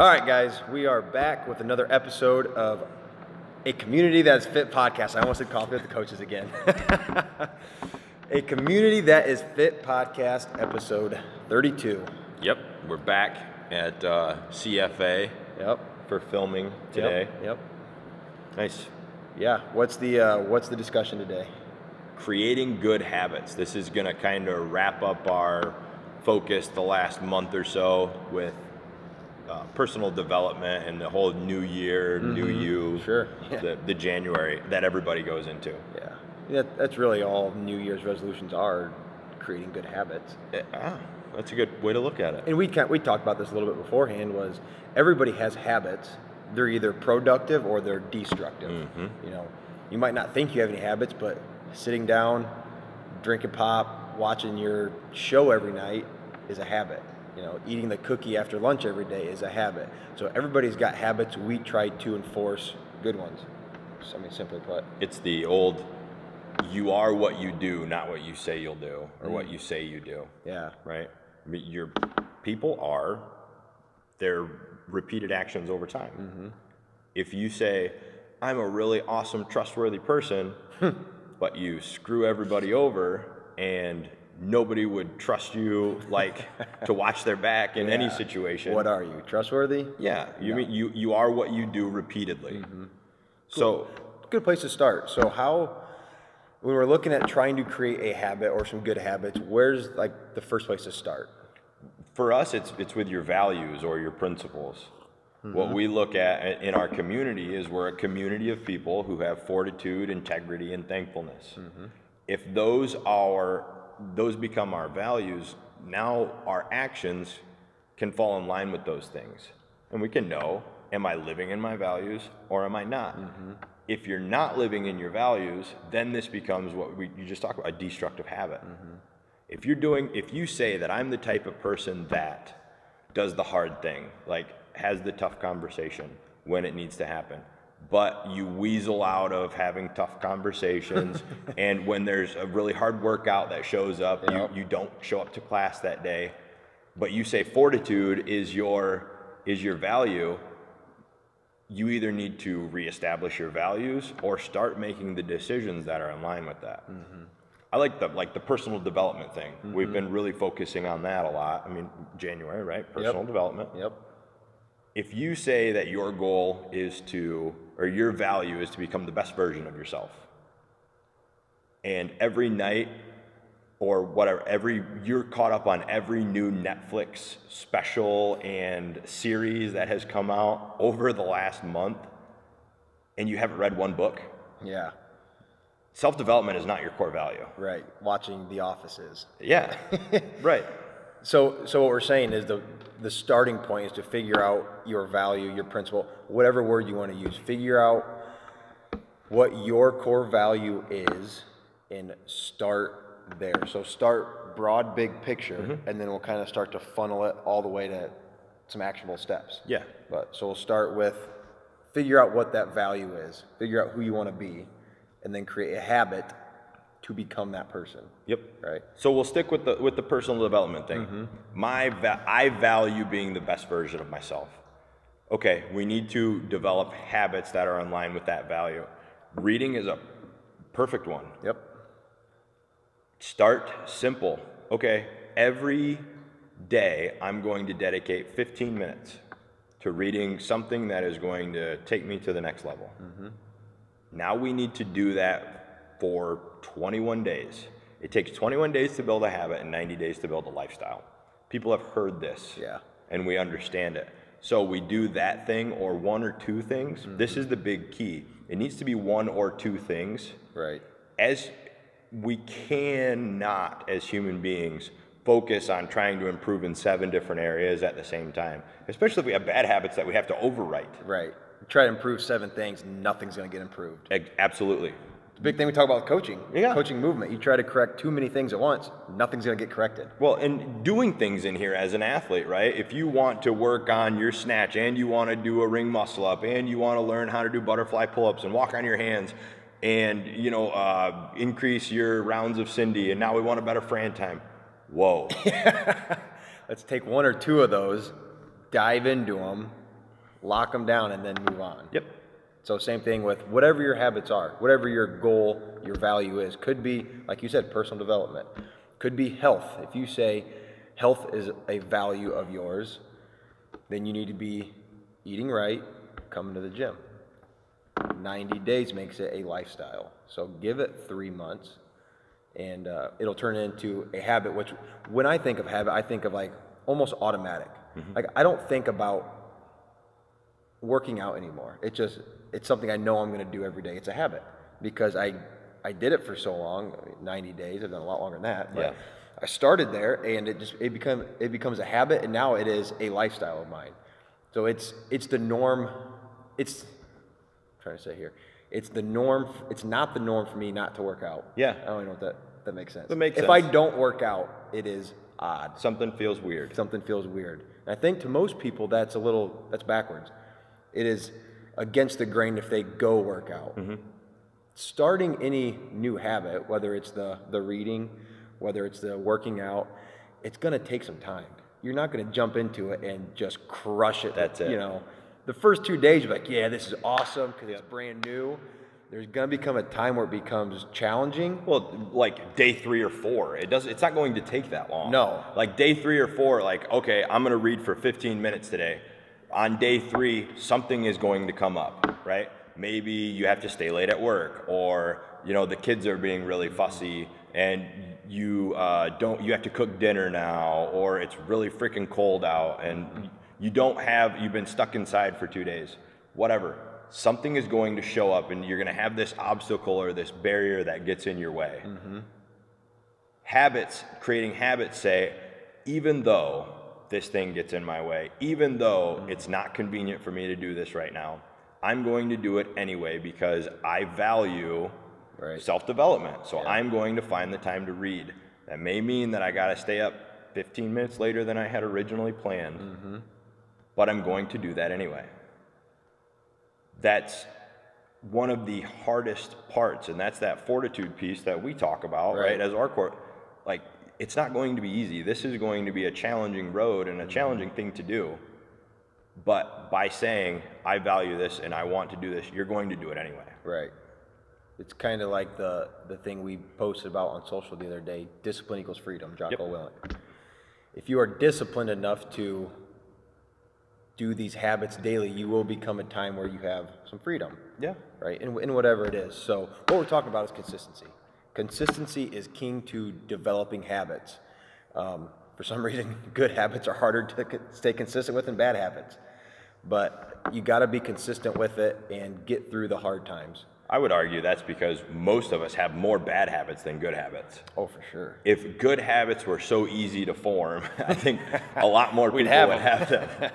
All right, guys, we are back with another episode of a community that is fit podcast. I almost said coffee with the coaches again. a community that is fit podcast, episode 32. Yep, we're back at uh, CFA Yep. for filming today. Yep. yep. Nice. Yeah. What's the uh, what's the discussion today? Creating good habits. This is going to kind of wrap up our focus the last month or so with personal development and the whole new year, new you, Mm-hmm. Sure. Yeah. the, the January that everybody goes into. Yeah. That, that's really all New Year's resolutions are: creating good habits. Eh, ah, that's a good way to look at it. and we can we talked about this a little bit beforehand was everybody has habits they're either productive or they're destructive you know you might not think you have any habits but sitting down drinking pop watching your show every night is a habit you know eating the cookie after lunch every day is a habit. So everybody's got habits. We try to enforce good ones. I mean simply put. It's the old you are what you do, not what you say you'll do, or what mm-hmm. you say you do. yeah. Right? I mean, your people are their repeated actions over time. Mm-hmm. If you say, "I'm a really awesome, trustworthy person," but you screw everybody over and nobody would trust you like to watch their back in any situation. what are you trustworthy? Yeah, you mean you you are what you do repeatedly. Mm-hmm. So good place to start. So how when we're looking at trying to create a habit or some good habits, where's like the first place to start? for us it's it's with your values or your principles. Mm-hmm. What we look at uh, in our community is we're a community of people who have fortitude integrity and thankfulness. Mm-hmm. If those are those become our values now our actions can fall in line with those things. And we can know am i living in my values or am i not? Mm-hmm. If you're not living in your values then this becomes what we, you just talked about a destructive habit. Mm-hmm. If you're doing if you say that i'm the type of person that does the hard thing like has the tough conversation when it needs to happen but you weasel out of having tough conversations and when there's a really hard workout that shows up Yep. you, you don't show up to class that day but you say fortitude is your is your value you either need to reestablish your values or start making the decisions that are in line with that mm-hmm. I like the like the personal development thing. We've mm-hmm. been really focusing on that a lot. I mean, January, right? Personal development. Yep. If you say that your goal is to or your value is to become the best version of yourself, and every night or whatever, every you're caught up on every new Netflix special and series that has come out over the last month, and you haven't read one book, Yeah. self development is not your core value. Right. Watching The Offices. Yeah, right. So so what we're saying is the the starting point is to figure out your value, your principle, whatever word you want to use. Figure out what your core value is and start there. So start broad big picture mm-hmm. and then we'll kind of start to funnel it all the way to some actionable steps. Yeah. But so we'll start with figure out what that value is, figure out who you want to be, and then create a habit to become that person. Yep. Right? So we'll stick with the with the personal development thing. Mm-hmm. My va- I value being the best version of myself. Okay, we need to develop habits that are in line with that value. Reading is a perfect one. Yep. Start simple. Okay, every day I'm going to dedicate 15 minutes to reading something that is going to take me to the next level. Now we need to do that for 21 days. It takes 21 days to build a habit and 90 days to build a lifestyle. People have heard this. Yeah. And we understand it. So we do that thing or one or two things. Mm-hmm. This is the big key. It needs to be one or two things Right. as we cannot as human beings focus on trying to improve in seven different areas at the same time especially if we have bad habits that we have to overwrite Right. Try to improve seven things, nothing's going to get improved. Absolutely The big thing we talk about with coaching, Yeah. coaching movement. You try to correct too many things at once, nothing's going to get corrected. well and doing things in here as an athlete right if you want to work on your snatch and you want to do a ring muscle up and you want to learn how to do butterfly pull-ups and walk on your hands and you know uh, increase your rounds of cindy and now we want a better fran time whoa Let's take one or two of those, dive into them, lock them down, and then move on. Yep. So same thing with whatever your habits are, whatever your goal, your value is. Could be, like you said, personal development. Could be health. If you say health is a value of yours, then you need to be eating right, coming to the gym. 90 days makes it a lifestyle. So give it three months, and uh, it'll turn into a habit. Which, when I think of habit, I think of like almost automatic. Like I don't think about working out anymore. It just it's something I know I'm going to do every day. It's a habit because I I did it for so long, 90 days. I've done a lot longer than that. But Yeah. I started there, and it just it become it becomes a habit, and now it is a lifestyle of mine. So it's it's the norm. It's I'm trying to say here. It's the norm. It's not the norm for me not to work out. Yeah. I don't even know if that that makes sense. That makes if I don't work out, it is odd Something feels weird. something feels weird. And I think to most people that's a little that's backwards. It is against the grain if they go work out. Mm-hmm. Starting any new habit, whether it's the the reading, whether it's the working out, it's going to take some time. You're not going to jump into it and just crush it. That's it. You know, the first two days you're like, yeah, this is awesome because it's brand new. There's going to become a time where it becomes challenging. Well, like day three or four, it does. It's not going to take that long. No. Like day three or four, like okay, I'm gonna read for 15 minutes today. On day three, something is going to come up, right? Maybe you have to stay late at work, or you know the kids are being really fussy, and you uh, don't. You have to cook dinner now, or it's really freaking cold out, and you don't have. You've been stuck inside for two days. Whatever. Something is going to show up, and you're going to have this obstacle or this barrier that gets in your way habits, creating habits say, even though this thing gets in my way, even though mm. it's not convenient for me to do this right now, I'm going to do it anyway because I value Right. self development. So I'm going to find the time to read. That may mean that I got to stay up 15 minutes later than I had originally planned, mm-hmm. but I'm going to do that anyway. That's one of the hardest parts, and that's that fortitude piece that we talk about, right? Right. As our core, like it's not going to be easy. This is going to be a challenging road and a challenging thing to do. But by saying I value this and I want to do this, you're going to do it anyway. Right. It's kind of like the the thing we posted about on social the other day. Discipline equals freedom. Jocko Yep. Willink. If you are disciplined enough to do these habits daily, you will become a time where you have some freedom. Yeah. Right. In, in whatever it is. So what we're talking about is consistency. Consistency is king to developing habits. Um, for some reason, good habits are harder to stay consistent with than bad habits. But you got to be consistent with it and get through the hard times. I would argue that's because most of us have more bad habits than good habits. Oh, for sure. If good habits were so easy to form, I think a lot more people have would 'em. have them.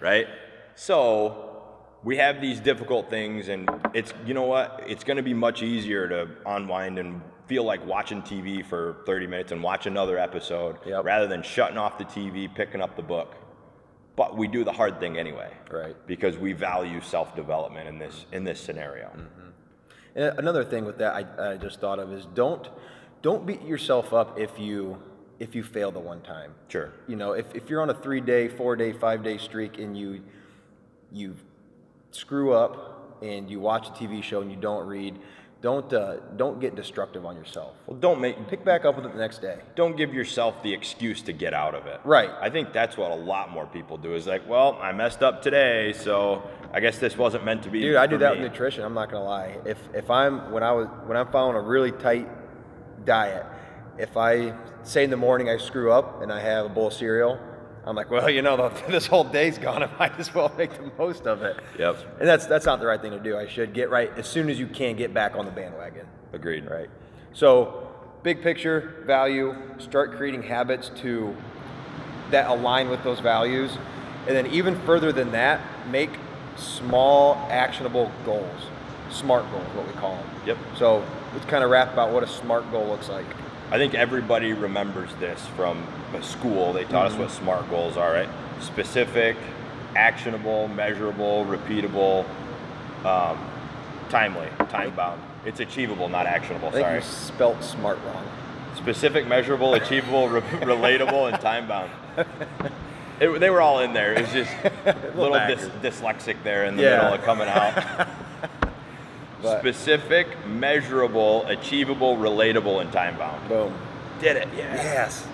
right? So we have these difficult things, and it's, you know what? It's going to be much easier to unwind and feel like watching TV for 30 minutes and watch another episode Yep. rather than shutting off the TV, picking up the book. But we do the hard thing anyway. Right. Because we value self development in this, in this scenario. Mm-hmm. And another thing with that I, I just thought of is don't don't beat yourself up if you if you fail the one time. Sure. You know, if, if you're on a three day, four day, five day streak and you you screw up and you watch a TV show and you don't read, don't uh, don't get destructive on yourself. Well, don't make Pick back up with it the next day. don't give yourself the excuse to get out of it. Right. I think that's what a lot more people do is like, well, I messed up today, so I guess this wasn't meant to be. Dude, I do that me. with nutrition. I'm not gonna lie. If if I'm when I was when I'm following a really tight diet, if I say in the morning I screw up and I have a bowl of cereal, I'm like, well, you know, the, this whole day's gone. I might as well make the most of it. Yep. And that's that's not the right thing to do. I should get right as soon as you can. Get back on the bandwagon. Agreed. Right. So, big picture value. Start creating habits to that align with those values, and then even further than that, make small actionable goals. Smart goals, what we call them. Yep. So let's kind of wrap about what a smart goal looks like. I think everybody remembers this from school. They taught Mm-hmm. us what SMART goals are, right? Specific, actionable, measurable, repeatable, um, timely, time bound. It's achievable, not actionable. I think Sorry. you spelt smart wrong. Specific, measurable, achievable, re- relatable, and time bound. It, they were all in there. It was just a little backwards. dys, dyslexic there in the Yeah. middle of coming out. But- Specific, measurable, achievable, relatable, and time bound. Boom. Did it? Yeah. Yes.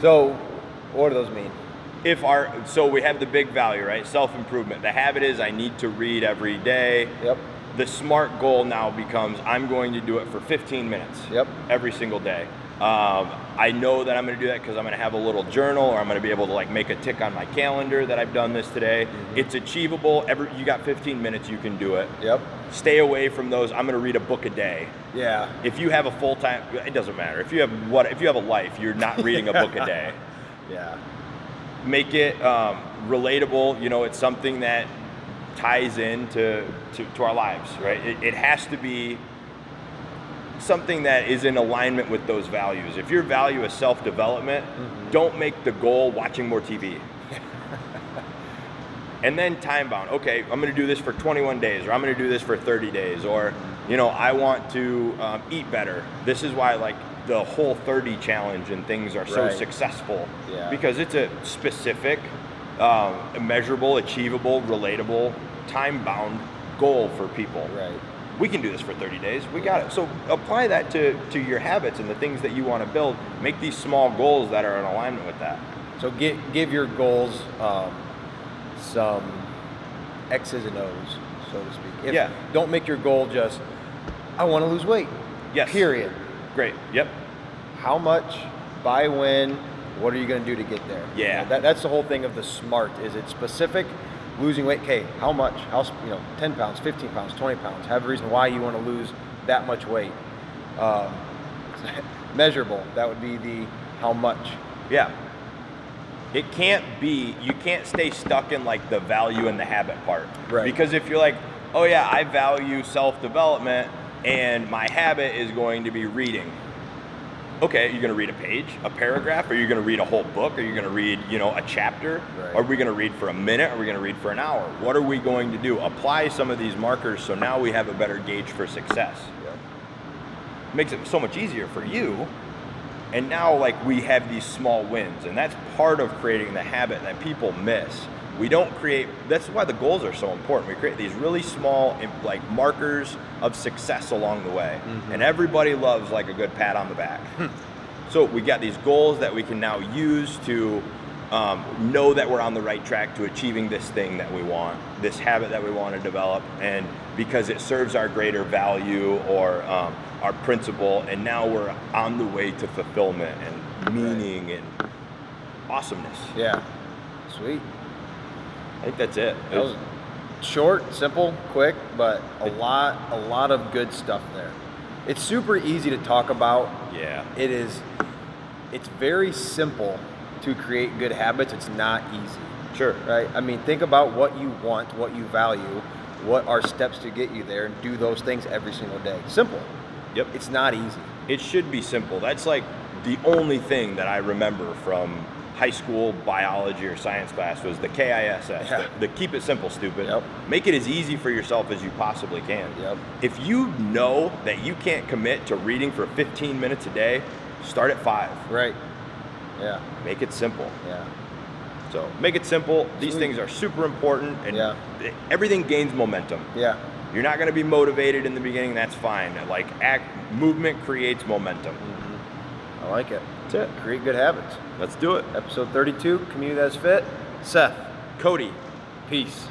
So, what do those mean? If our so we have the big value, right? Self improvement. The habit is I need to read every day. Yep. The smart goal now becomes I'm going to do it for 15 minutes. Yep. Every single day. Um, I know that I'm going to do that because I'm going to have a little journal, or I'm going to be able to like make a tick on my calendar that I've done this today. Mm-hmm. It's achievable. Every you got 15 minutes, you can do it. Yep. Stay away from those. I'm going to read a book a day. Yeah. If you have a full time, it doesn't matter. If you have what, if you have a life, you're not reading a book a day. Yeah. Make it um, relatable. You know, it's something that ties into to, to our lives, right? It, it has to be something that is in alignment with those values. If your value is self development, don't make the goal watching more TV. and then time bound. Okay, I'm going to do this for 21 days, or I'm going to do this for 30 days, or you know, I want to um, eat better. This is why like the whole 30 challenge and things are so Right. successful Yeah. because it's a specific, um, measurable, achievable, relatable, time bound goal for people Right. We can do this for 30 days we got it so apply that to, to your habits and the things that you want to build make these small goals that are in alignment with that So give give your goals um, some X's and O's, so to speak. If, Yeah. Don't make your goal just I want to lose weight. Yes. Period. great yep How much? By when? What are you going to do to get there? You Yeah. know, that, that's the whole thing of the smart. Is it specific? Losing weight. Okay. How much? How you know? Ten pounds, fifteen pounds, twenty pounds. Have a reason why you want to lose that much weight. Um, measurable. That would be the how much. yeah it can't be you can't stay stuck in like the value and the habit part Right. because if you're like oh yeah i value self-development and my habit is going to be reading okay you're going to read a page a paragraph? Are you going to read a whole book? Are you going to read you know a chapter? Right. are we going to read for a minute? Are we going to read for an hour? What are we going to do? Apply some of these markers so now we have a better gauge for success. Makes it so much easier for you. And now like we have these small wins and that's part of creating the habit that people miss we don't create that's why the goals are so important. We create these really small like markers of success along the way. And everybody loves like a good pat on the back. So we got these goals that we can now use to um, know that we're on the right track to achieving this thing that we want, this habit that we want to develop, and because it serves our greater value or um, our principle, and now we're on the way to fulfillment and meaning and awesomeness. Yeah. Sweet. I think that's it. That was short, simple, quick, but a lot, a lot of good stuff there. It's super easy to talk about. yeah. It is. It's very simple to create good habits. It's not easy, Sure. right? I mean, think about what you want, what you value, what are steps to get you there, and do those things every single day. Simple. Yep. It's not easy. It should be simple. That's like the only thing that I remember from high school biology or science class was the KISS, Yeah. the, the keep it simple, stupid. Yep. Make it as easy for yourself as you possibly can. Yep. If you know that you can't commit to reading for 15 minutes a day, start at five. Right. Yeah. Make it simple. Yeah. So make it simple. These Sweet. things are super important, and Yeah. everything gains momentum. Yeah. You're not going to be motivated in the beginning. That's fine. Like act, movement creates momentum. Mm-hmm. I like it. That's it. Create good habits. Let's do it. Episode 32, Community That's Fit. Seth, Cody. peace.